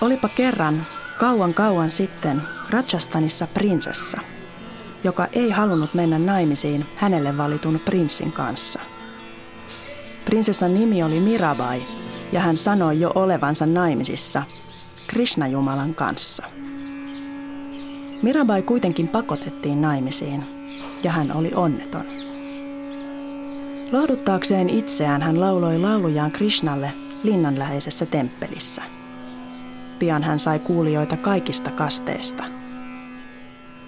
Olipa kerran, kauan kauan sitten, Rajastanissa prinsessa, joka ei halunnut mennä naimisiin hänelle valitun prinssin kanssa. Prinsessan nimi oli Mirabai ja hän sanoi jo olevansa naimisissa Krishna-jumalan kanssa. Mirabai kuitenkin pakotettiin naimisiin ja hän oli onneton. Lohduttaakseen itseään hän lauloi laulujaan Krishnalle linnanläheisessä temppelissä. Pian hän sai kuulijoita kaikista kasteista.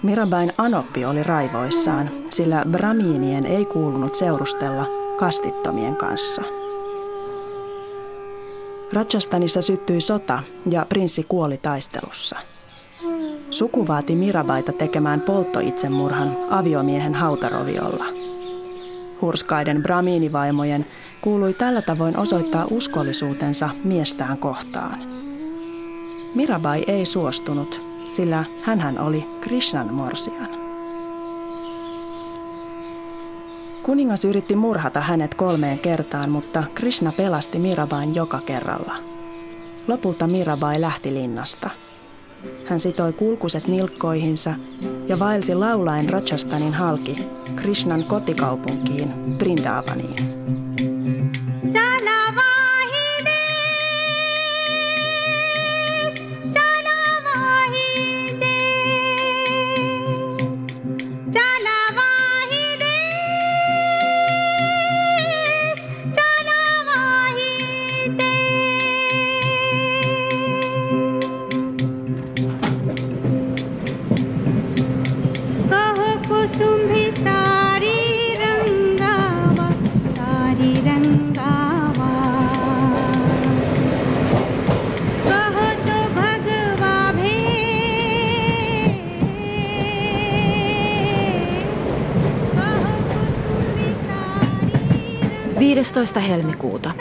Mirabain anoppi oli raivoissaan, sillä bramiinien ei kuulunut seurustella kastittomien kanssa. Rajastanissa syttyi sota ja prinssi kuoli taistelussa. Suku vaati Mirabaita tekemään polttoitsemurhan aviomiehen hautaroviolla. Hurskaiden bramiinivaimojen kuului tällä tavoin osoittaa uskollisuutensa miestään kohtaan. Mirabai ei suostunut, sillä hän oli Krishnan morsian. Kuningas yritti murhata hänet kolmeen kertaan, mutta Krishna pelasti Mirabain joka kerralla. Lopulta Mirabai lähti linnasta. Hän sitoi kulkuset nilkkoihinsa ja vaelsi laulaen Rajastanin halki Krishnan kotikaupunkiin Brindavaniin. Viidestoista helmikuuta.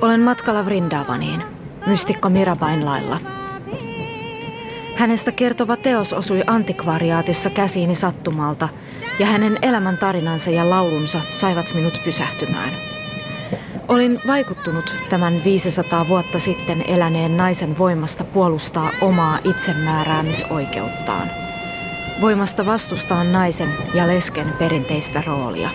Olen matkalla Vrindavaniin, mystikko Mirabain lailla. Hänestä kertova teos osui antikvariaatissa käsiini sattumalta, ja hänen elämän tarinansa ja laulunsa saivat minut pysähtymään. Olin vaikuttunut tämän 500 vuotta sitten eläneen naisen voimasta puolustaa omaa itsemääräämisoikeuttaan. Voimasta vastustaa naisen ja lesken perinteistä roolia.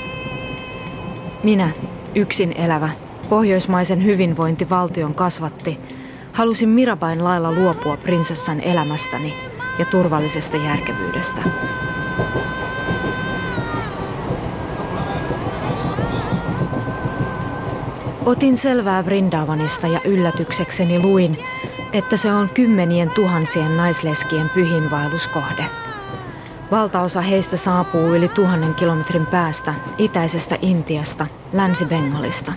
Minä, yksin elävä, pohjoismaisen hyvinvointivaltion kasvatti, halusin Mirabain lailla luopua prinsessan elämästäni ja turvallisesta järkevyydestä. Otin selvää Vrindavanista ja yllätyksekseni luin, että se on kymmenien tuhansien naisleskien pyhinvaelluskohde. Valtaosa heistä saapuu yli tuhannen kilometrin päästä itäisestä Intiasta, Länsi-Bengalista.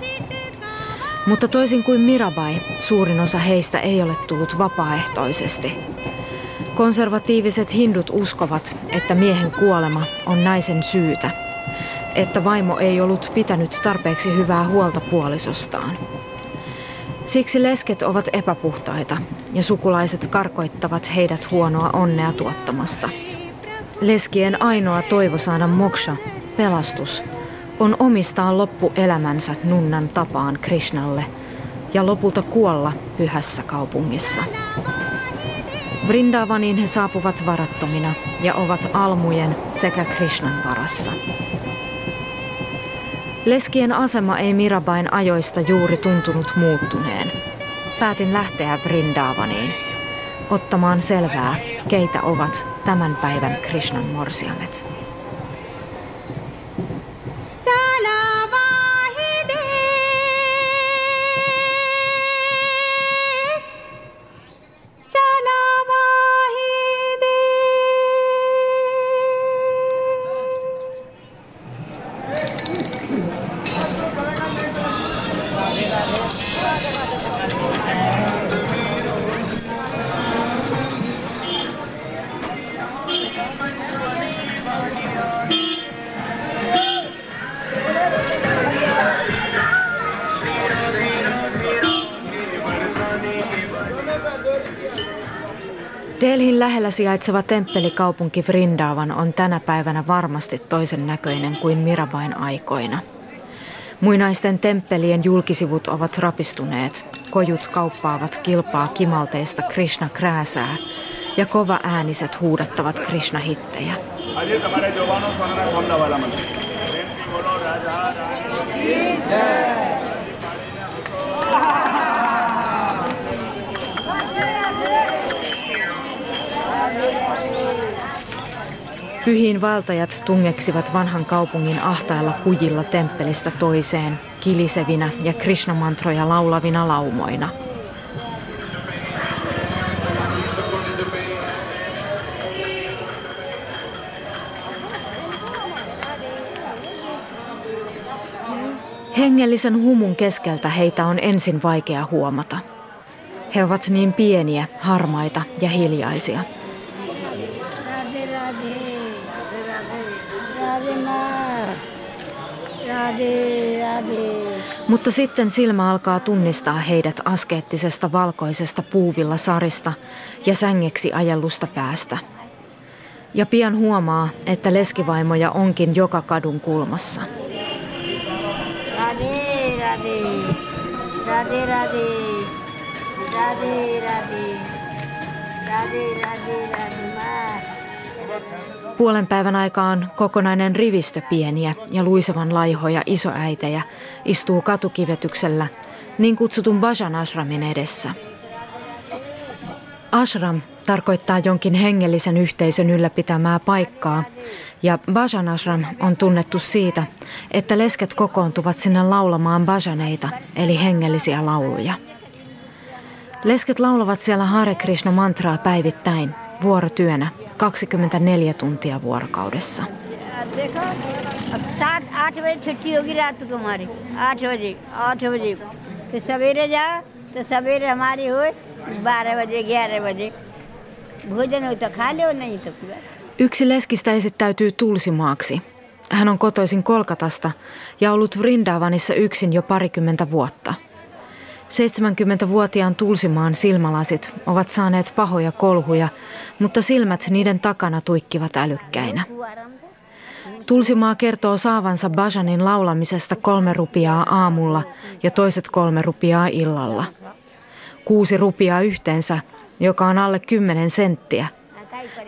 Mutta toisin kuin Mirabai, suurin osa heistä ei ole tullut vapaaehtoisesti. Konservatiiviset hindut uskovat, että miehen kuolema on naisen syytä, että vaimo ei ollut pitänyt tarpeeksi hyvää huolta puolisostaan. Siksi lesket ovat epäpuhtaita ja sukulaiset karkoittavat heidät huonoa onnea tuottamasta. Leskien ainoa toivo saada moksha, pelastus, on omistaa loppuelämänsä nunnan tapaan Krishnalle ja lopulta kuolla pyhässä kaupungissa. Vrindavaniin he saapuvat varattomina ja ovat almujen sekä Krishnan varassa. Leskien asema ei Mirabain ajoista juuri tuntunut muuttuneen. Päätin lähteä Vrindavaniin ottamaan selvää, keitä ovat tämän päivän Krishnan morsiamet. Lähellä sijaitseva temppelikaupunki Vrindavan on tänä päivänä varmasti toisen näköinen kuin Mirabain aikoina. Muinaisten temppelien julkisivut ovat rapistuneet. Kojut kauppaavat kilpaa kimalteista Krishna krääsää ja kova ääniset huudattavat Krishna-hittejä. Pyhiin valtajat tungeksivat vanhan kaupungin ahtailla kujilla temppelistä toiseen, kilisevinä ja Krishna-mantroja laulavina laumoina. Hengellisen humun keskeltä heitä on ensin vaikea huomata. He ovat niin pieniä, harmaita ja hiljaisia – Radhe, radhe. Mutta sitten silmä alkaa tunnistaa heidät askeettisesta valkoisesta puuvilla sarista ja sängeksi ajellusta päästä. Ja pian huomaa, että leskivaimoja onkin joka kadun kulmassa. Radhe, radhe. Radhe, radhe. Radhe, radhe. Radhe, radhe, radhe. Puolen päivän aikaan kokonainen rivistö pieniä ja luisevan laihoja isoäitejä istuu katukivetyksellä niin kutsutun Bajan ashramin edessä. Ashram tarkoittaa jonkin hengellisen yhteisön ylläpitämää paikkaa, ja Bajan ashram on tunnettu siitä, että lesket kokoontuvat sinne laulamaan bajaneita, eli hengellisiä lauluja. Lesket laulavat siellä Hare Krishna mantraa päivittäin, vuorotyönä 24 tuntia vuorokaudessa. Yksi leskistä esittäytyy Tulsimaaksi. Hän on kotoisin Kolkatasta ja ollut Vrindavanissa yksin jo parikymmentä vuotta – 70-vuotiaan Tulsimaan silmälasit ovat saaneet pahoja kolhuja, mutta silmät niiden takana tuikkivat älykkäinä. Tulsimaa kertoo saavansa Bajanin laulamisesta kolme rupiaa aamulla ja toiset kolme rupiaa illalla. Kuusi rupiaa yhteensä, joka on alle kymmenen senttiä.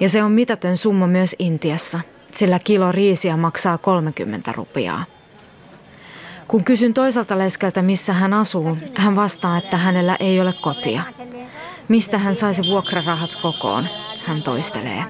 Ja se on mitätön summa myös Intiassa, sillä kilo riisiä maksaa 30 rupiaa. Kun kysyn toiselta leskeltä, missä hän asuu, hän vastaa, että hänellä ei ole kotia. Mistä hän saisi vuokrarahat kokoon? Hän toistelee.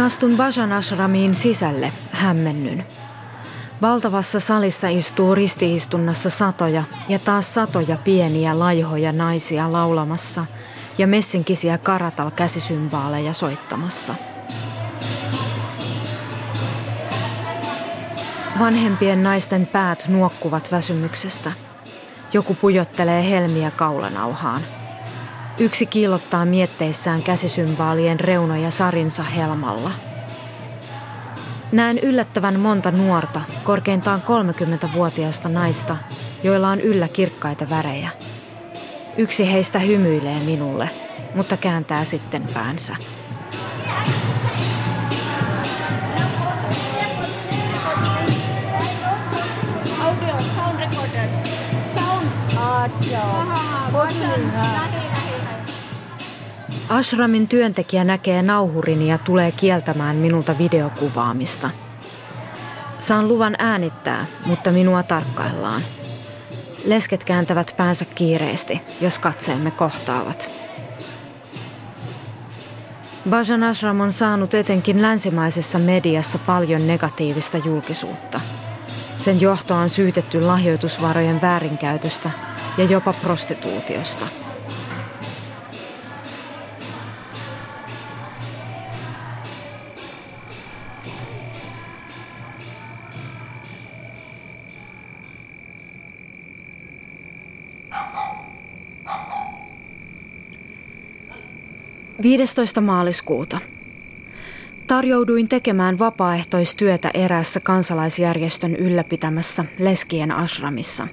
Astun Bajan ashramiin sisälle, hämmennyn. Valtavassa salissa istuu ristiistunnassa satoja ja taas satoja pieniä laihoja naisia laulamassa ja messinkisiä karatal käsisymbaaleja soittamassa. Vanhempien naisten päät nuokkuvat väsymyksestä. Joku pujottelee helmiä kaulanauhaan – Yksi kiillottaa mietteissään käsisymbaalien reunoja sarinsa helmalla. Näen yllättävän monta nuorta, korkeintaan 30-vuotiaista naista, joilla on yllä kirkkaita värejä. Yksi heistä hymyilee minulle, mutta kääntää sitten päänsä. Audio, sound recorder. Sound. Audio. Ashramin työntekijä näkee nauhurini ja tulee kieltämään minulta videokuvaamista. Saan luvan äänittää, mutta minua tarkkaillaan. Lesket kääntävät päänsä kiireesti, jos katseemme kohtaavat. Bajan Ashram on saanut etenkin länsimaisessa mediassa paljon negatiivista julkisuutta. Sen johtoa on syytetty lahjoitusvarojen väärinkäytöstä ja jopa prostituutiosta. Viidestoista maaliskuuta Tarjouduin tekemään vapaaehtoistyötä eräässä kansalaisjärjestön ylläpitämässä Leskien ashramissa.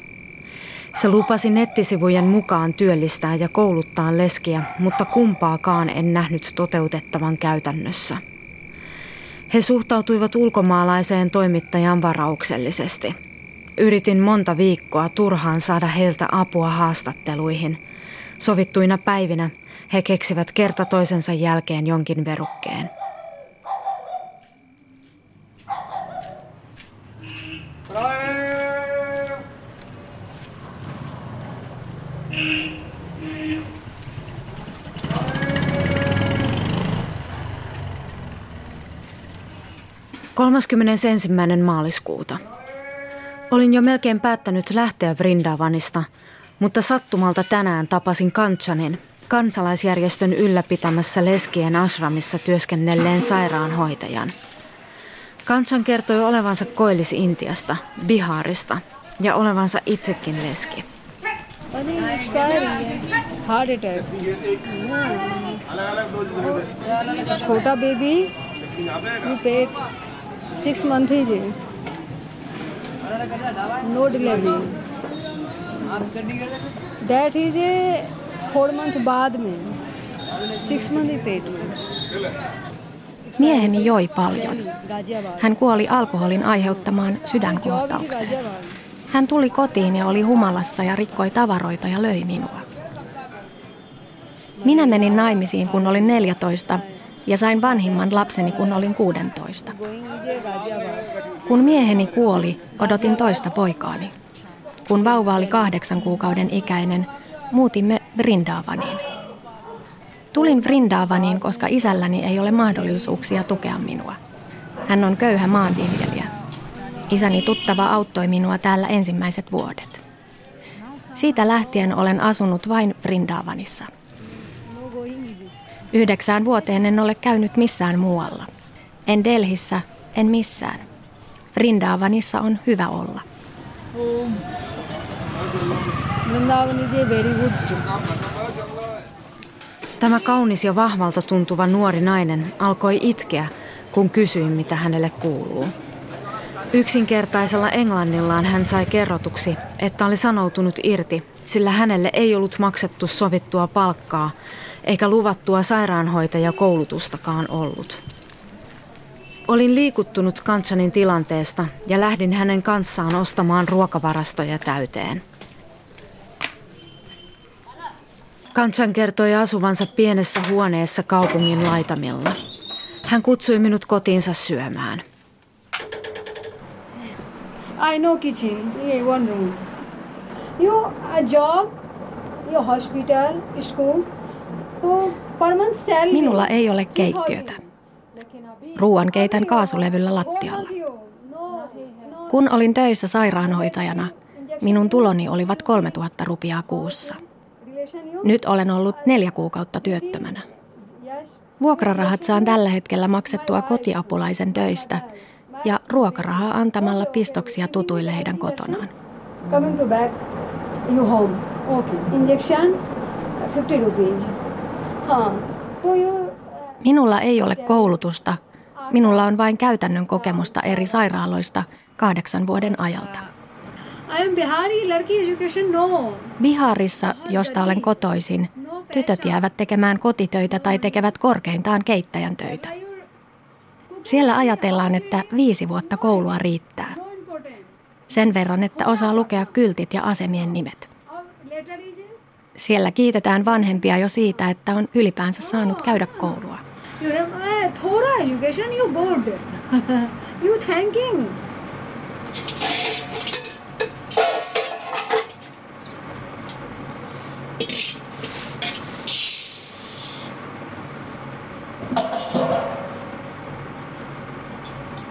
Se lupasi nettisivujen mukaan työllistää ja kouluttaa leskiä, mutta kumpaakaan en nähnyt toteutettavan käytännössä. He suhtautuivat ulkomaalaiseen toimittajaan varauksellisesti. Yritin monta viikkoa turhaan saada heiltä apua haastatteluihin. Sovittuina päivinä he keksivät kerta toisensa jälkeen jonkin verukkeen. 31. maaliskuuta. Olin jo melkein päättänyt lähteä Vrindavanista, mutta sattumalta tänään tapasin Kanchanin, kansalaisjärjestön ylläpitämässä Leskien asramissa työskennelleen sairaanhoitajan. Kanchan kertoi olevansa koillis Intiasta, Biharista ja olevansa itsekin leski. Chota baby, you paid six month he ji no delivery that he J four month बाद में six month ही पेट में Mieheni joi paljon. Hän kuoli alkoholin aiheuttamaan sydänkohtaukseen. Hän tuli kotiin ja oli humalassa ja rikkoi tavaroita ja löi minua. Minä menin naimisiin, kun olin 14 ja sain vanhimman lapseni, kun olin 16. Kun mieheni kuoli, odotin toista poikaani. Kun vauva oli kahdeksan kuukauden ikäinen, muutimme Vrindavaniin. Tulin Vrindavaniin, koska isälläni ei ole mahdollisuuksia tukea minua. Hän on köyhä maanviljelijä. Isäni tuttava auttoi minua täällä ensimmäiset vuodet. Siitä lähtien olen asunut vain Vrindavanissa. Yhdeksään vuoteen en ole käynyt missään muualla. En Delhissä, en missään. Vrindavanissa on hyvä olla. Tämä kaunis ja vahvalta tuntuva nuori nainen alkoi itkeä, kun kysyin, mitä hänelle kuuluu. Yksinkertaisella englannillaan hän sai kerrotuksi, että oli sanoutunut irti, sillä hänelle ei ollut maksettu sovittua palkkaa, eikä luvattua sairaanhoitajakoulutustakaan ollut. Olin liikuttunut Kanchanin tilanteesta ja lähdin hänen kanssaan ostamaan ruokavarastoja täyteen. Kanchan kertoi asuvansa pienessä huoneessa kaupungin laitamilla. Hän kutsui minut kotiinsa syömään. I know kitchen, yeah, one room. You a job, your hospital, school. Minulla ei ole keittiötä. Ruuan keitän kaasulevyllä lattialla. Kun olin töissä sairaanhoitajana, minun tuloni olivat 3000 rupiaa kuussa. Nyt olen ollut neljä kuukautta työttömänä. Vuokrarahat saan tällä hetkellä maksettua kotiapulaisen töistä ja ruokarahaa antamalla pistoksia tutuille heidän kotonaan. Coming to back, you home. Okay. Injection, 50 rupees. Minulla ei ole koulutusta. Minulla on vain käytännön kokemusta eri sairaaloista kahdeksan vuoden ajalta. Biharissa, josta olen kotoisin, tytöt jäävät tekemään kotitöitä tai tekevät korkeintaan keittäjän töitä. Siellä ajatellaan, että viisi vuotta koulua riittää. Sen verran, että osaa lukea kyltit ja asemien nimet. Siellä kiitetään vanhempia jo siitä, että on ylipäänsä saanut käydä koulua. You have thorough education, you good. you thanking.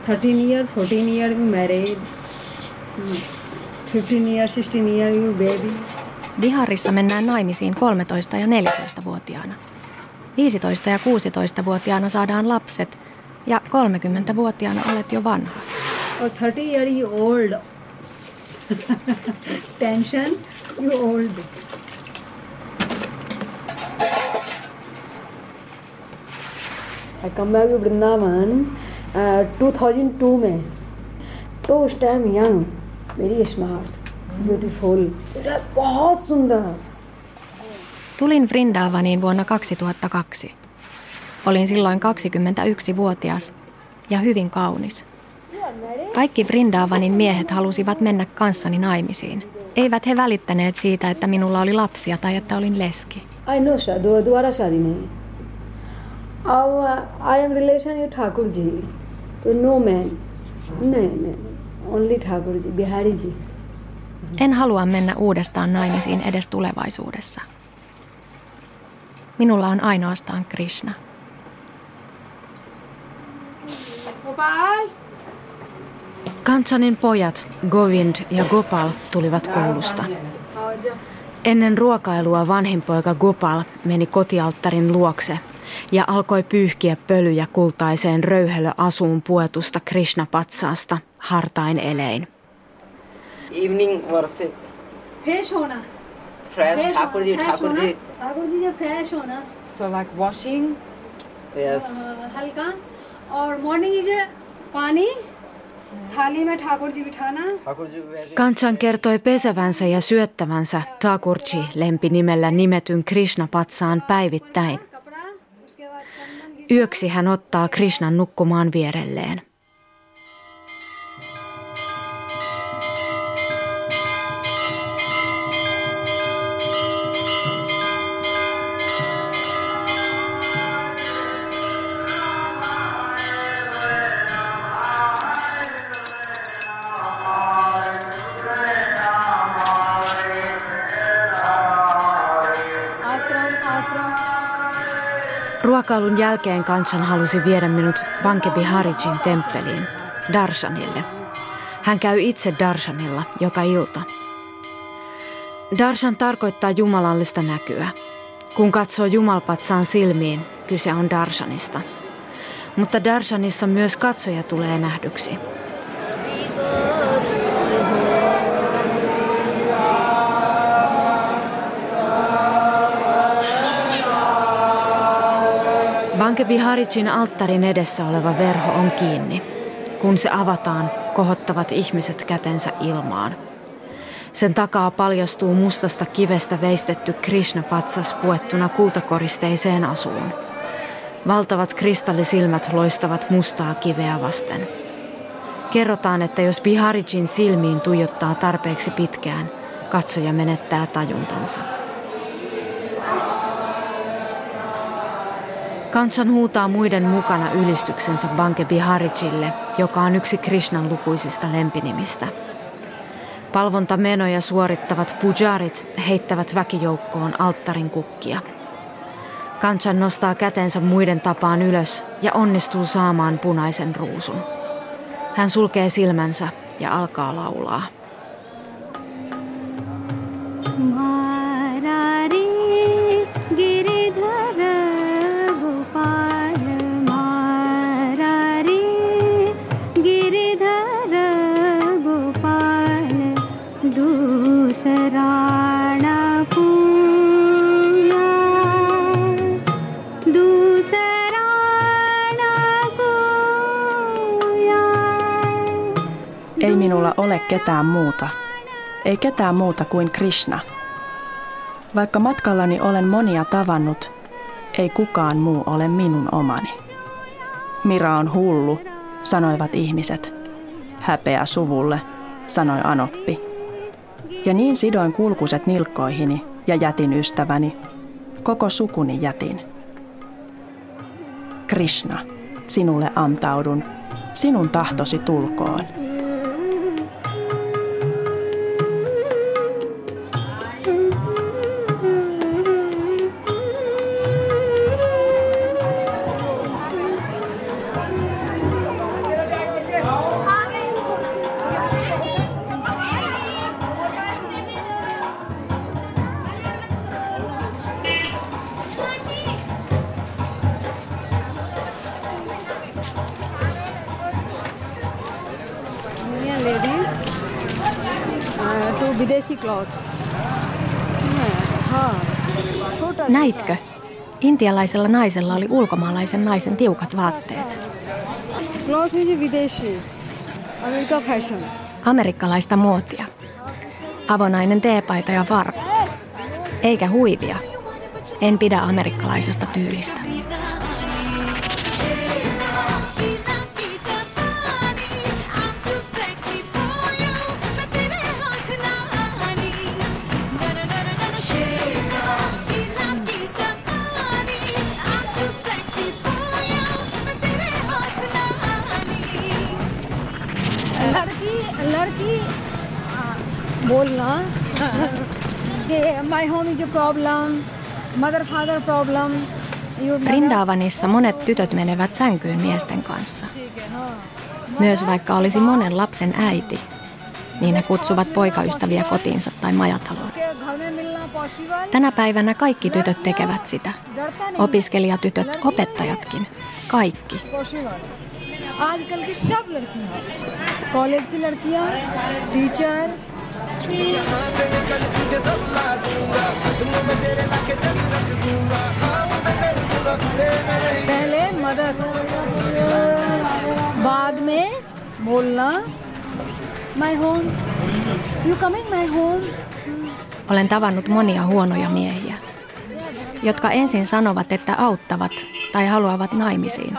Thirteen year, fourteen year married. 15 years, 16 years, you baby. Biharissa mennään naimisiin 13- ja 14-vuotiaana. 15- ja 16-vuotiaana saadaan lapset ja 30-vuotiaana olet jo vanha. Or 30 years, you old. Tension, you old. I come back to Vrindavan 2002 में तो उस time young very smart beautiful बहुत सुंदर Tulin Vrindavaniin vuonna 2002. Olin silloin 21-vuotias ja hyvin kaunis. Kaikki Vrindavanin miehet halusivat mennä kanssani naimisiin. Eivät he välittäneet siitä, että minulla oli lapsia tai että olin leski. I know sir, दो- दोबारा शादी नहीं अब I am relation you Thakur जी तो no man नहीं नहीं ओनली ठाकुर जी बिहारी ji En halua mennä uudestaan naimisiin edes tulevaisuudessa. Minulla on ainoastaan Krishna. Kansanin pojat Govind ja Gopal tulivat koulusta. Ennen ruokailua vanhin poika Gopal meni kotialttarin luokse ja alkoi pyyhkiä pölyjä kultaiseen röyhelöasuun puetusta Krishna-patsaasta hartain elein. Evening worship fresh होना फ्रेश ठाकुर जी फ्रेश ठाकुर होना जी ठाकुर जी जब फ्रेश होना so like washing yes अ, हल्का और morning is पानी थाली में ठाकुर जी बिठाना ठाकुर ji very Kansan kertoi pesevänsä ja syöttävänsä Thakurji lempinimellä nimetyn Krishna-patsaan päivittäin. Yöksi hän ottaa Krishnan nukkumaan vierelleen. Ruokailun jälkeen Kanchan halusi viedä minut Bankebi Harijin temppeliin, Darshanille. Hän käy itse Darshanilla joka ilta. Darshan tarkoittaa jumalallista näkyä. Kun katsoo jumalpatsaan silmiin, kyse on Darshanista. Mutta Darshanissa myös katsoja tulee nähdyksi. Bankebi Harijin alttarin edessä oleva verho on kiinni. Kun se avataan, kohottavat ihmiset kätensä ilmaan. Sen takaa paljastuu mustasta kivestä veistetty Krishna-patsas puettuna kultakoristeiseen asuun. Valtavat kristallisilmät loistavat mustaa kiveä vasten. Kerrotaan, että jos Biharijin silmiin tuijottaa tarpeeksi pitkään, katsoja menettää tajuntansa. Kansan huutaa muiden mukana ylistyksensä Banke Biharijille, joka on yksi Krishnan lukuisista lempinimistä. Palvontamenoja suorittavat pujarit heittävät väkijoukkoon alttarin kukkia. Kanchan nostaa kätensä muiden tapaan ylös ja onnistuu saamaan punaisen ruusun. Hän sulkee silmänsä ja alkaa laulaa. Ketään muuta. Ei ketään muuta kuin Krishna. Vaikka matkallani olen monia tavannut, ei kukaan muu ole minun omani. Mira on hullu, sanoivat ihmiset. Häpeä suvulle, sanoi Anoppi. Ja niin sidoin kulkuset nilkkoihini ja jätin ystäväni. Koko sukuni jätin. Krishna, sinulle antaudun, sinun tahtosi tulkoon. Näitkö? Intialaisella naisella oli ulkomaalaisen naisen tiukat vaatteet. Amerikkalaista muotia. Avonainen teepaita ja farkut. Eikä huivia. En pidä amerikkalaisesta tyylistä. कि my home is a problem mother father problem you Rindaavanissa monet tytöt menevät sänkyyn miesten kanssa. Myös vaikka olisi monen lapsen äiti, niin he kutsuvat poikaystäviä kotiinsa tai majataloon. घर में मिलना possible Tänä päivänä kaikki tytöt tekevät sitä. Opiskelijatytöt, opettajatkin. Kaikki. Possible आजकल की सब लड़कियां कॉलेज की लड़कियां टीचर पहले मदद बाद में बोलना my home you coming my home Olen tavannut monia huonoja miehiä, jotka ensin sanovat, että auttavat tai haluavat naimisiin,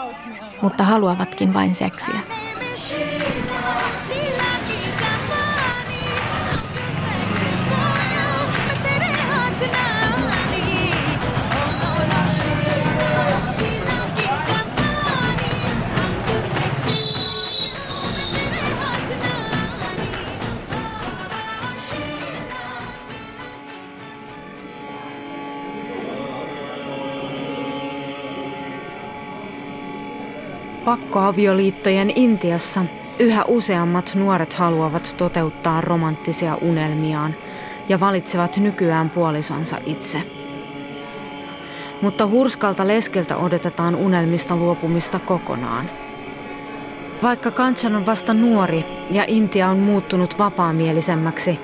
mutta haluavatkin vain seksiä. Pakkoavioliittojen Intiassa yhä useammat nuoret haluavat toteuttaa romanttisia unelmiaan ja valitsevat nykyään puolisonsa itse. Mutta hurskalta leskeltä odotetaan unelmista luopumista kokonaan. Vaikka Kanchan on vasta nuori ja Intia on muuttunut vapaamielisemmäksi,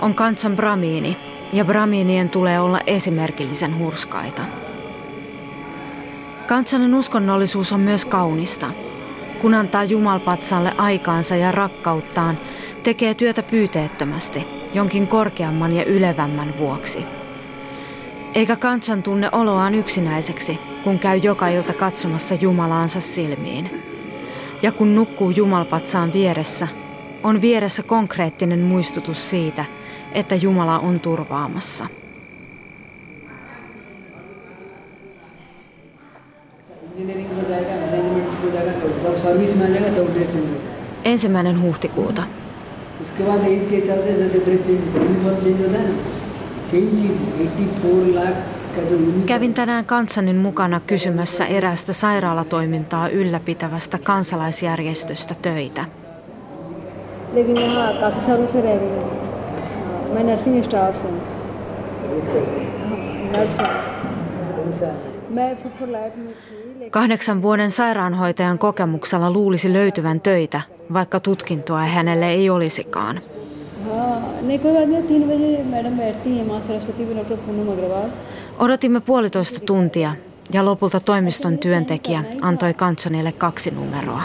on Kanchan bramiini ja bramiinien tulee olla esimerkillisen hurskaita. Kansanen uskonnollisuus on myös kaunista. Kun antaa Jumalpatsalle aikaansa ja rakkauttaan, tekee työtä pyyteettömästi, jonkin korkeamman ja ylevämmän vuoksi. Eikä kansan tunne oloaan yksinäiseksi, kun käy joka ilta katsomassa Jumalaansa silmiin. Ja kun nukkuu Jumalpatsaan vieressä, on vieressä konkreettinen muistutus siitä, että Jumala on turvaamassa. जो uniform Kävin tänään Kansanin mukana kysymässä eräästä sairaalatoimintaa ylläpitävästä kansalaisjärjestöstä töitä. लेकिन यहाँ काफ़ी सालों से रह रही हूँ हाँ, मैं नर्सिंग स्टाफ हूँ Kahdeksan vuoden sairaanhoitajan kokemuksella luulisi löytyvän töitä, vaikka tutkintoa hänelle ei olisikaan. Odotimme puolitoista tuntia ja lopulta toimiston työntekijä antoi kansanille kaksi numeroa.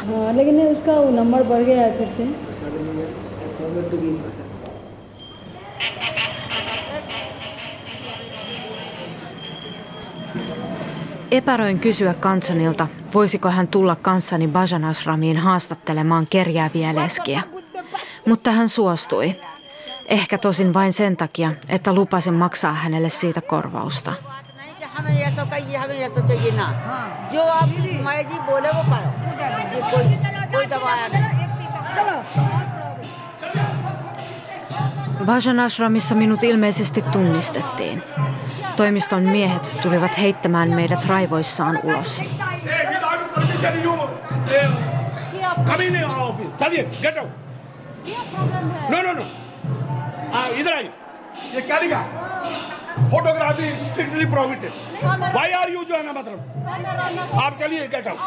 Epäröin kysyä kansanilta, voisiko hän tulla kanssani Bajanasramiin haastattelemaan kerjääviä leskiä. Mutta hän suostui. Ehkä tosin vain sen takia, että lupasin maksaa hänelle siitä korvausta. Bajan Ashramissa minut ilmeisesti tunnistettiin. Toimiston miehet tulivat heittämään meidät raivoissaan ulos. No no no हाँ इधर आइए ये क्या लिखा photography strictly prohibited why are you जो है ना मतलब आप चलिए get out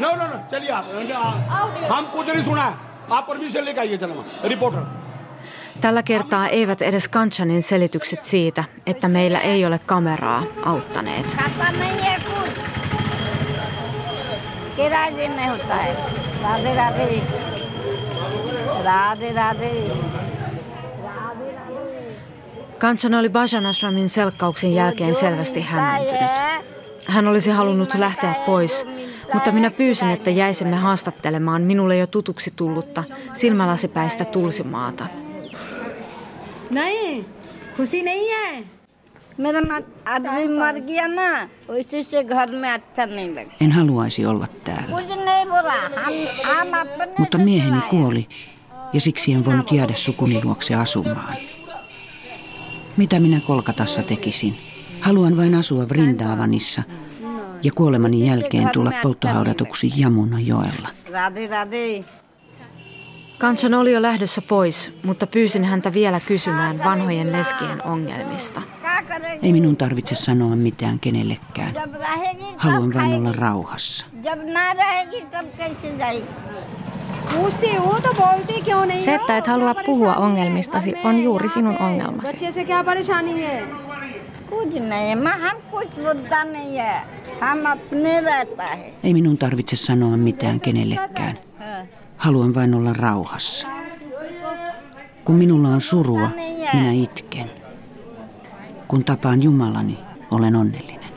no no no चलिए आप हम कुछ नहीं सुना आप परमिशन लेके आइए चलो reporter Tällä kertaa eivät edes Kanchanin selitykset siitä, että meillä ei ole kameraa auttaneet. Kanchan oli Bajan Ashramin selkkauksen jälkeen selvästi hämmentynyt. Hän olisi halunnut lähteä pois, mutta minä pyysin, että jäisimme haastattelemaan minulle jo tutuksi tullutta silmälasipäistä tulsimaata – नहीं खुशी नहीं है मेरा मा- आदमी मर गया ना उसी से घर में अच्छा नहीं लगा En haluaisi olla täällä. कुछ नहीं बोला हम हम अपने Mutta से mieheni चलाए। kuoli ja siksi en voinut jäädä sukuni luokse asumaan. Mitä minä Kolkatassa tekisin? Haluan vain asua Vrindavanissa ja kuolemani jälkeen tulla polttohaudatuksi Jamunan joella. Kansan oli jo lähdössä pois, mutta pyysin häntä vielä kysymään vanhojen leskien ongelmista. Ei minun tarvitse sanoa mitään kenellekään. Haluan vain olla rauhassa. Se, että et halua puhua ongelmistasi, on juuri sinun ongelmasi. Ei minun tarvitse sanoa mitään kenellekään. Haluan vain olla rauhassa. Kun minulla on surua, minä itken. Kun tapaan Jumalani, olen onnellinen.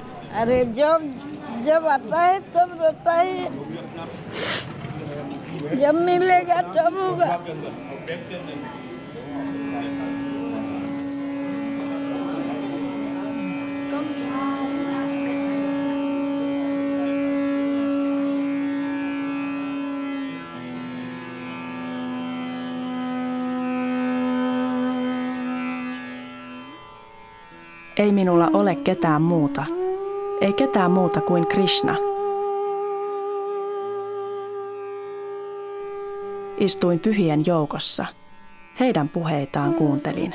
Ei minulla ole ketään muuta. Ei ketään muuta kuin Krishna. Istuin pyhien joukossa. Heidän puheitaan kuuntelin.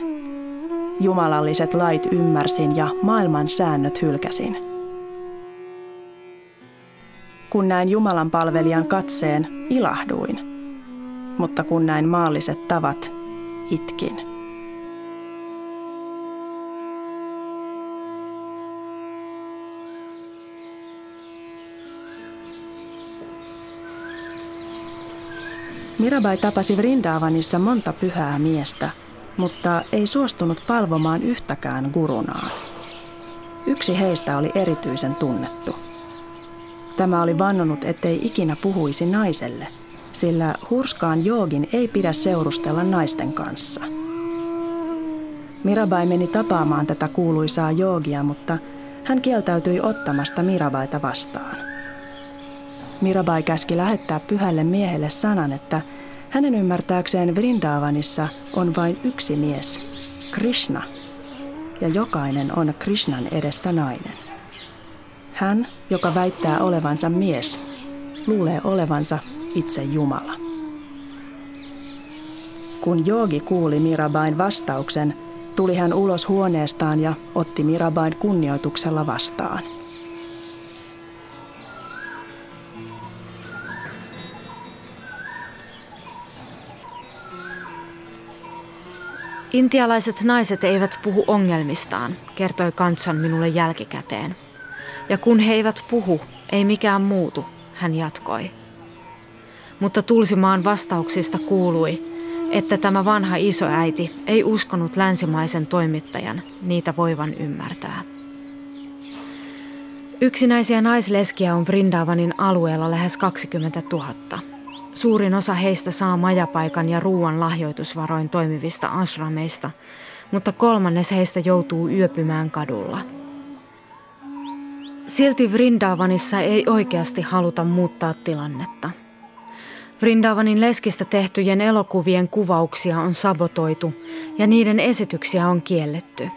Jumalalliset lait ymmärsin ja maailman säännöt hylkäsin. Kun näin Jumalan palvelijan katseen, ilahduin. Mutta kun näin maalliset tavat, itkin. Mirabai tapasi Vrindavanissa monta pyhää miestä, mutta ei suostunut palvomaan yhtäkään gurunaan. Yksi heistä oli erityisen tunnettu. Tämä oli vannonut, ettei ikinä puhuisi naiselle, sillä hurskaan joogin ei pidä seurustella naisten kanssa. Mirabai meni tapaamaan tätä kuuluisaa joogia, mutta hän kieltäytyi ottamasta Mirabaita vastaan. Mirabai käski lähettää pyhälle miehelle sanan, että hänen ymmärtääkseen Vrindavanissa on vain yksi mies, Krishna, ja jokainen on Krishnan edessä nainen. Hän, joka väittää olevansa mies, luulee olevansa itse Jumala. Kun Joogi kuuli Mirabain vastauksen, tuli hän ulos huoneestaan ja otti Mirabain kunnioituksella vastaan. Intialaiset naiset eivät puhu ongelmistaan, kertoi Kanchan minulle jälkikäteen. Ja kun he eivät puhu, ei mikään muutu, hän jatkoi. Mutta Tulsimaan vastauksista kuului, että tämä vanha isoäiti ei uskonut länsimaisen toimittajan niitä voivan ymmärtää. Yksinäisiä naisleskiä on Vrindavanin alueella lähes 20 000. Suurin osa heistä saa majapaikan ja ruoan lahjoitusvaroin toimivista ashrameista, mutta kolmannes heistä joutuu yöpymään kadulla. Silti Vrindavanissa ei oikeasti haluta muuttaa tilannetta. Vrindavanin leskistä tehtyjen elokuvien kuvauksia on sabotoitu ja niiden esityksiä on kielletty.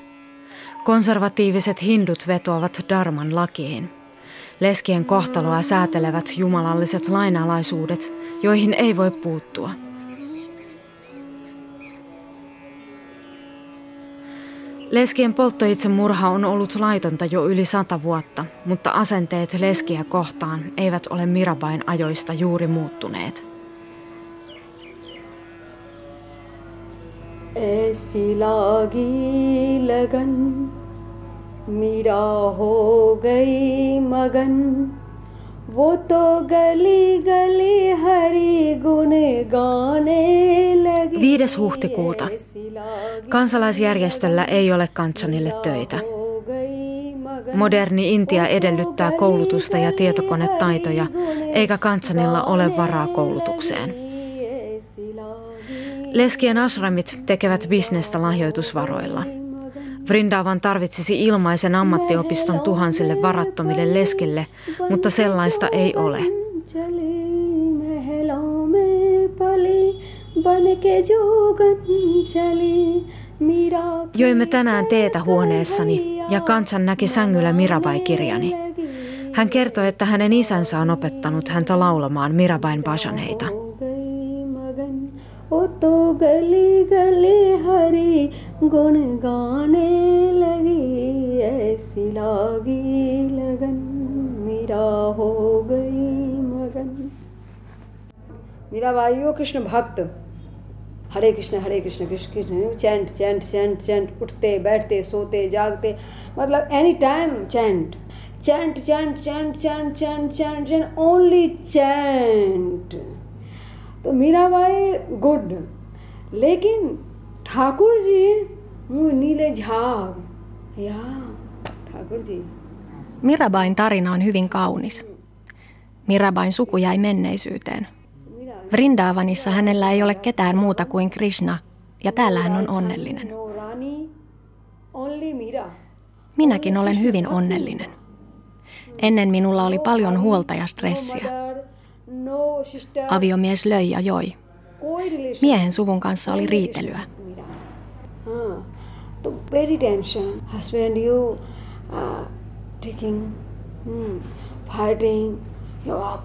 Konservatiiviset hindut vetoavat Darman lakiin Leskien kohtaloa säätelevät jumalalliset lainalaisuudet, joihin ei voi puuttua. Leskien polttoitsemurha on ollut laitonta jo yli sata vuotta, mutta asenteet leskiä kohtaan eivät ole Mirabain ajoista juuri muuttuneet. ऐसी लागी लगन मीरा हो गई मगन वो तो गली गली हरी गुण गाने लगी 5. huhtikuuta. Kansalaisjärjestöllä ei ole Kanchanille töitä. Moderni Intia edellyttää koulutusta ja tietokonetaitoja, eikä Kanchanilla ole varaa koulutukseen. Leskien asramit tekevät bisnestä lahjoitusvaroilla. Vrindavan tarvitsisi ilmaisen ammattiopiston tuhansille varattomille leskille, mutta sellaista ei ole. Joimme tänään teetä huoneessani ja Kansan näki sängyllä Mirabai-kirjani. Hän kertoi, että hänen isänsä on opettanut häntä laulamaan Mirabain bajaneita. ओ तो गली गली हरी गुण गाने लगी ऐसी लागी लगन मेरा हो गई मगन। मेरा भाइयों कृष्ण भक्त। Hare Krishna Hare Krishna Krishna Krishna chant chant chant chant उठते बैठते सोते जागते मतलब any time chant chant chant chant chant chant chant chant chant, तो मीराबाई गुड लेकिन ठाकुर जी मुँह नीले झाग या ठाकुर ji Mirabain tarina on hyvin kaunis. Mirabain suku jäi menneisyyteen. Vrindavanissa hänellä ei ole ketään muuta kuin Krishna, ja täällä hän on onnellinen. Minäkin olen hyvin onnellinen. Ennen minulla oli paljon huolta ja stressiä. Aviomies löi ja joi. Miehen suvun kanssa oli riitelyä. very tension. Husband, you uh, taking, hmm, fighting. Man.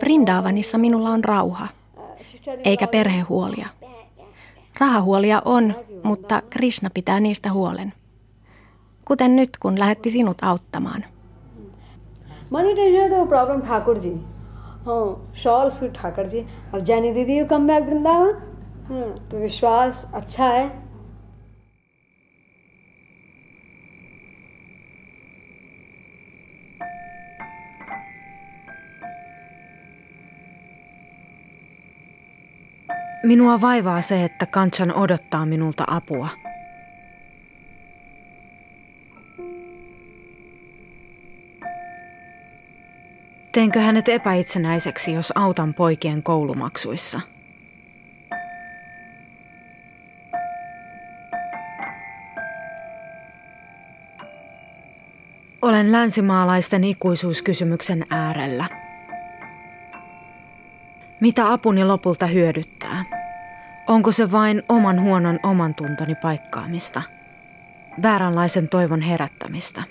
Vrindavanissa minulla on rauha, eikä perhehuolia. Rahahuolia on, mutta Krishna pitää niistä huolen. Kuten nyt, kun lähetti sinut auttamaan. Money tension तो problem Thakur ji हाँ shawl फिर ठाकुर जी अब जानी दीदी come back Vrindavan हाँ तो विश्वास अच्छा है Minua vaivaa se, että Kanchan odottaa minulta apua. Teenkö hänet epäitsenäiseksi, jos autan poikien koulumaksuissa? Olen länsimaalaisten ikuisuuskysymyksen äärellä. Mitä apuni lopulta hyödyttää? Onko se vain oman huonon oman tuntoni paikkaamista? Vääränlaisen toivon herättämistä?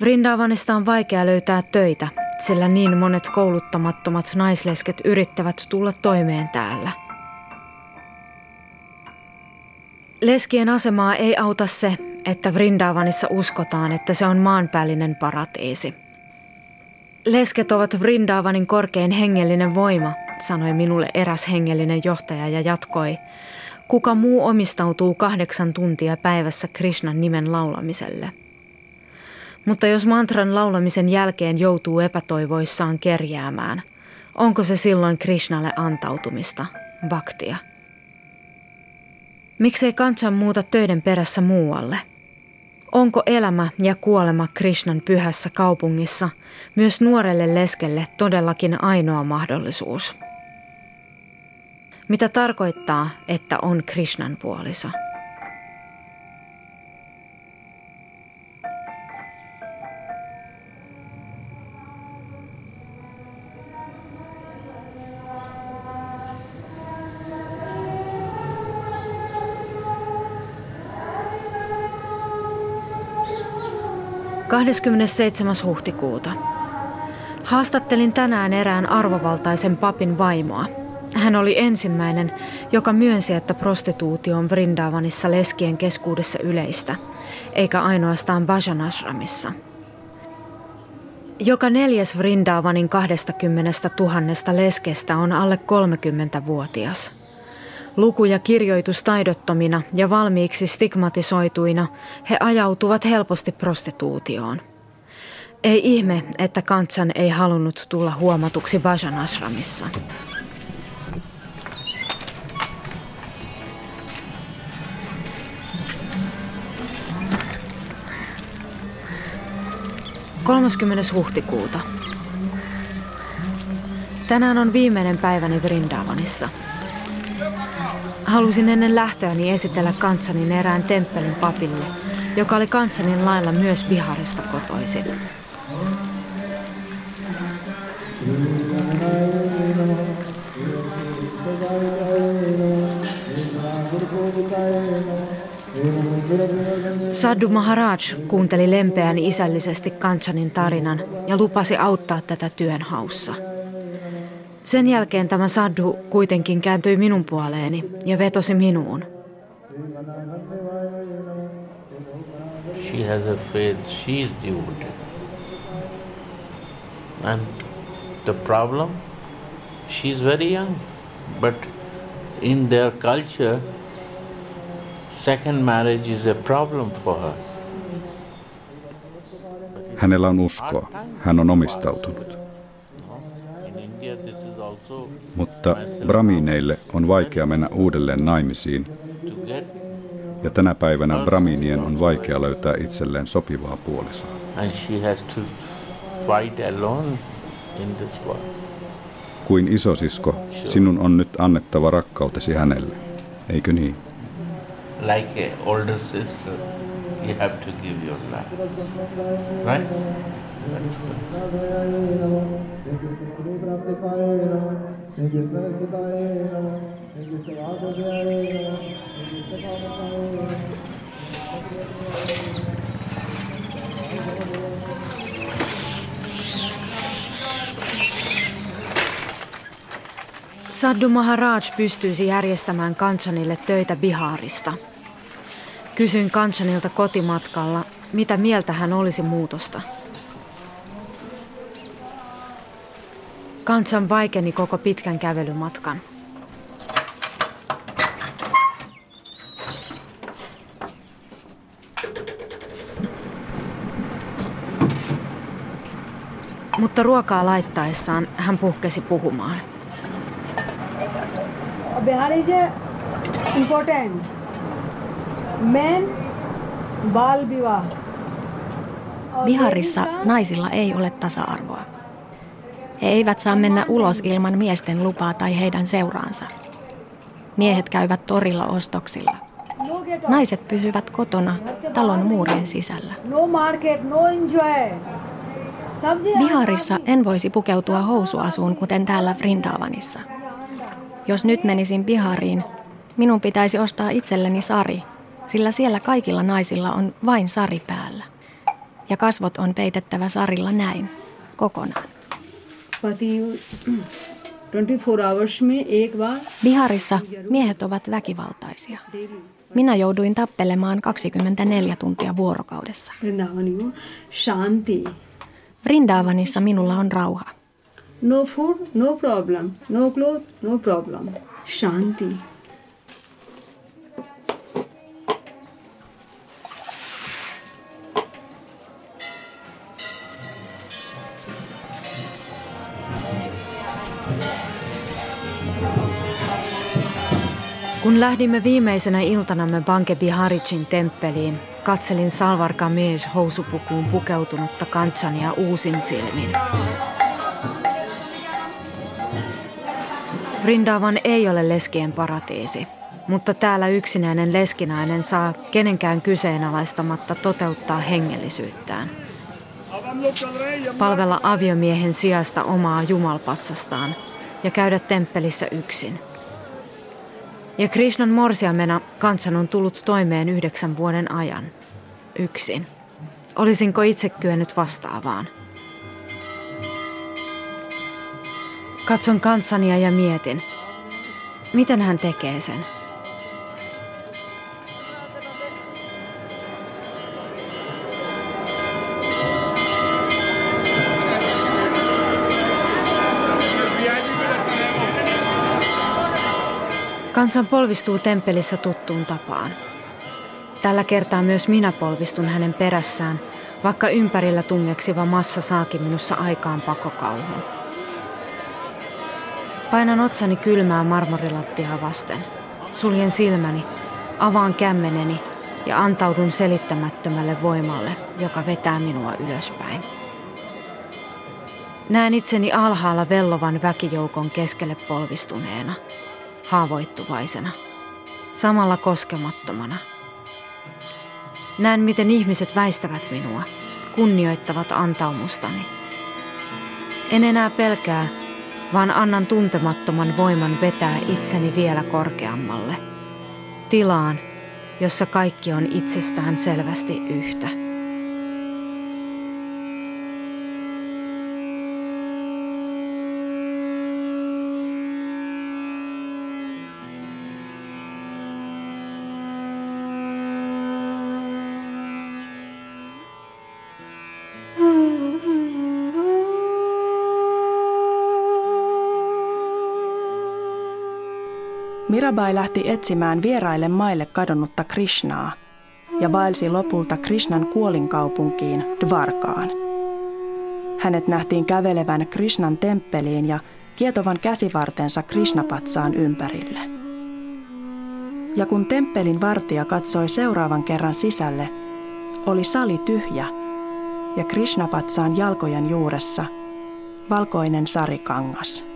Vrindavanista on vaikea löytää töitä, sillä niin monet kouluttamattomat naislesket yrittävät tulla toimeen täällä. Leskien asemaa ei auta se, että Vrindavanissa uskotaan, että se on maanpäällinen paratiisi. Lesket ovat Vrindavanin korkein hengellinen voima, sanoi minulle eräs hengellinen johtaja ja jatkoi. Kuka muu omistautuu kahdeksan tuntia päivässä Krishnan nimen laulamiselle? Mutta jos mantran laulamisen jälkeen joutuu epätoivoissaan kerjäämään, onko se silloin Krishnalle antautumista, baktia? Miksei Kanchan muuta töiden perässä muualle? Onko elämä ja kuolema Krishnan pyhässä kaupungissa myös nuorelle leskelle todellakin ainoa mahdollisuus? Mitä tarkoittaa, että on Krishnan puoliso? – 27. huhtikuuta. Haastattelin tänään erään arvovaltaisen papin vaimoa. Hän oli ensimmäinen, joka myönsi, että prostituutio on Vrindavanissa leskien keskuudessa yleistä, eikä ainoastaan Bajanashramissa. Joka neljäs Vrindavanin 20 000 leskestä on alle 30-vuotias. Luku- ja kirjoitustaidottomina ja valmiiksi stigmatisoituina he ajautuvat helposti prostituutioon. Ei ihme, että Kantsan ei halunnut tulla huomatuksi Vajan ashramissa. Kolmaskymmenes huhtikuuta. Tänään on viimeinen päiväni Vrindavanissa. Halusin ennen lähtöäni esitellä Kantsanin erään temppelin papille, joka oli Kantsanin lailla myös Biharista kotoisin. Sadhu Maharaj kuunteli lempeän isällisesti Kanchanin tarinan ja lupasi auttaa tätä työn haussa. Sen jälkeen tämä Sadhu kuitenkin kääntyi minun puoleeni ja vetosi minuun. She has a faith, she is devoted. And the problem, she is very young, but in their culture, second marriage is a problem for her. Hänellä on uskoa. Hän on omistautunut. Mutta bramineille on vaikea mennä uudelleen naimisiin. Ja tänä päivänä braminien on vaikea löytää itselleen sopivaa puolisoa. Kuin isosisko, sinun on nyt annettava rakkautesi hänelle. Eikö niin? Like a older sister, you have to give your love. Right? Sadhu Maharaj pystyisi järjestämään Kanchanille töitä Biharista. Kysyin Kanchanilta kotimatkalla, mitä mieltä hän olisi muutosta. Kanchan vaikeni koko pitkän kävelymatkan. Mutta ruokaa laittaessaan hän puhkesi puhumaan. Bihar is important. Men. Biharissa naisilla ei ole tasa-arvoa. He eivät saa mennä ulos ilman miesten lupaa tai heidän seuraansa. Miehet käyvät torilla ostoksilla. Naiset pysyvät kotona talon muurien sisällä. Market, no Biharissa en voisi pukeutua housuasuun kuten täällä Vrindavanissa. Jos nyt menisin Bihariin, minun pitäisi ostaa itselleni sari, sillä siellä kaikilla naisilla on vain sari päällä. Ja kasvot on peitettävä sarilla näin, kokonaan. Biharissa miehet ovat väkivaltaisia. Minä jouduin tappelemaan 24 tuntia vuorokaudessa. Vrindavanissa minulla on rauha. No food, no problem. No clothes, no problem. Shanti. Kun lähdimme viimeisenä iltanamme Banke Biharicin temppeliin, katselin Salvar Kamesh housupukuun pukeutunutta Kanchania uusin silmin. Vrindavan ei ole leskien paratiisi, mutta täällä yksinäinen leskinainen saa kenenkään kyseenalaistamatta toteuttaa hengellisyyttään. Palvella aviomiehen sijasta omaa jumalpatsastaan ja käydä temppelissä yksin – ja Krishnan morsiamena kansan on tullut toimeen yhdeksän vuoden ajan. Yksin. Olisinko itse kyennyt vastaavaan? Katson kansania ja mietin, miten hän tekee sen. Kansan polvistuu temppelissä tuttuun tapaan. Tällä kertaa myös minä polvistun hänen perässään, vaikka ympärillä tungeksiva massa saakin minussa aikaan pakokauhun. Painan otsani kylmää marmorilattiaa vasten. Suljen silmäni, avaan kämmeneni ja antaudun selittämättömälle voimalle, joka vetää minua ylöspäin. Näen itseni alhaalla vellovan väkijoukon keskelle polvistuneena, haavoittuvaisena, samalla koskemattomana. Näen, miten ihmiset väistävät minua, kunnioittavat antaumustani. En enää pelkää, vaan annan tuntemattoman voiman vetää itseni vielä korkeammalle. Tilaan, jossa kaikki on itsestään selvästi yhtä. Mirabai lähti etsimään vieraille maille kadonnutta Krishnaa ja vaelsi lopulta Krishnan kuolinkaupunkiin Dvarkaan. Hänet nähtiin kävelevän Krishnan temppeliin ja kietovan käsivartensa Krishnapatsaan ympärille. Ja kun temppelin vartija katsoi seuraavan kerran sisälle, oli sali tyhjä ja Krishnapatsaan jalkojen juuressa valkoinen sarikangas.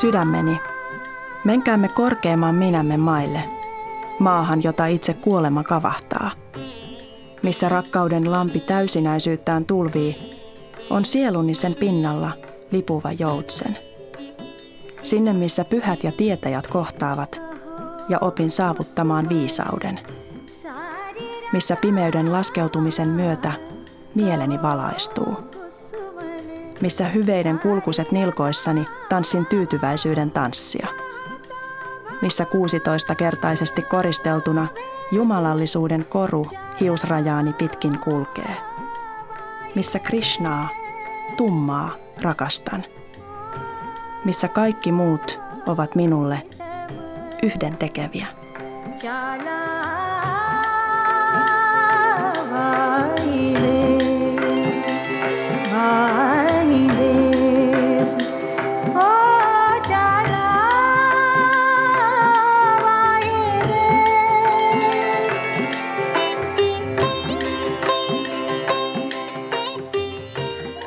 Sydämeni, menkäämme korkeimman minämme maille, maahan, jota itse kuolema kavahtaa. Missä rakkauden lampi täysinäisyyttään tulvii, on sieluni sen pinnalla lipuva joutsen. Sinne, missä pyhät ja tietäjät kohtaavat, ja opin saavuttamaan viisauden. Missä pimeyden laskeutumisen myötä mieleni valaistuu missä hyveiden kulkuset nilkoissani tanssin tyytyväisyyden tanssia. Missä 16-kertaisesti koristeltuna jumalallisuuden koru hiusrajaani pitkin kulkee. Missä Krishnaa, tummaa, rakastan. Missä kaikki muut ovat minulle yhden tekeviä.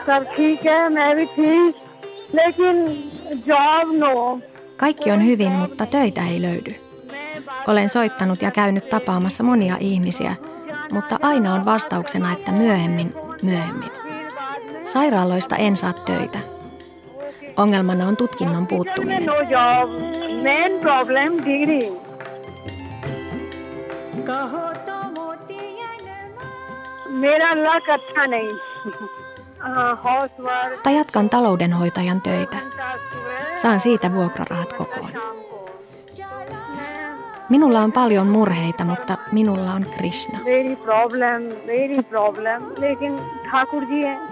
सब ठीक है मैं भी ठीक लेकिन job no. Kaikki on hyvin, mutta töitä ei löydy. Olen soittanut ja käynyt tapaamassa monia ihmisiä, mutta aina on vastauksena, että myöhemmin, myöhemmin. Sairaaloista en saa töitä. Ongelmana on tutkinnon puuttuminen. No job. Main problem degree. मेरा लक अच्छा नहीं tai jatkan taloudenhoitajan töitä. Saan siitä vuokrarahat kokoon. Minulla on paljon murheita, mutta minulla on Krishna. Very problem, very problem. Lekin Thakur ji hai.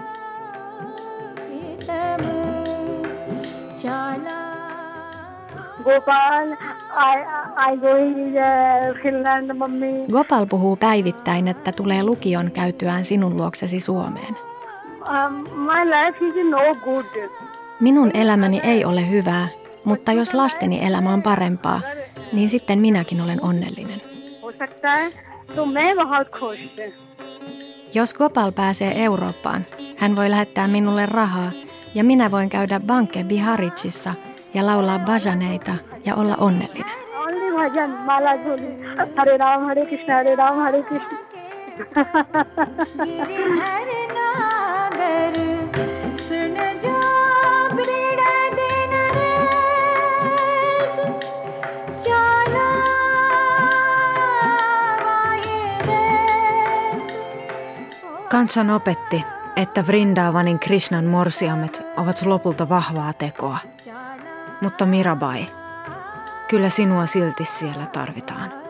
Gopal, I, I going Finland, mummy. Gopal puhuu päivittäin, että tulee lukion käytyään sinun luoksesi Suomeen. Minun elämäni ei ole hyvää, mutta jos lasteni elämä on parempaa, niin sitten minäkin olen onnellinen. Jos Gopal pääsee Eurooppaan, hän voi lähettää minulle rahaa ja minä voin käydä Banke Biharicissa ja laulaa bajaneita ja olla onnellinen. hare ram hare krishna hare ram hare krishna Kansan opetti, että Vrindavanin Krishnan morsiamet ovat lopulta vahvaa tekoa. Mutta Mirabai, kyllä sinua silti siellä tarvitaan.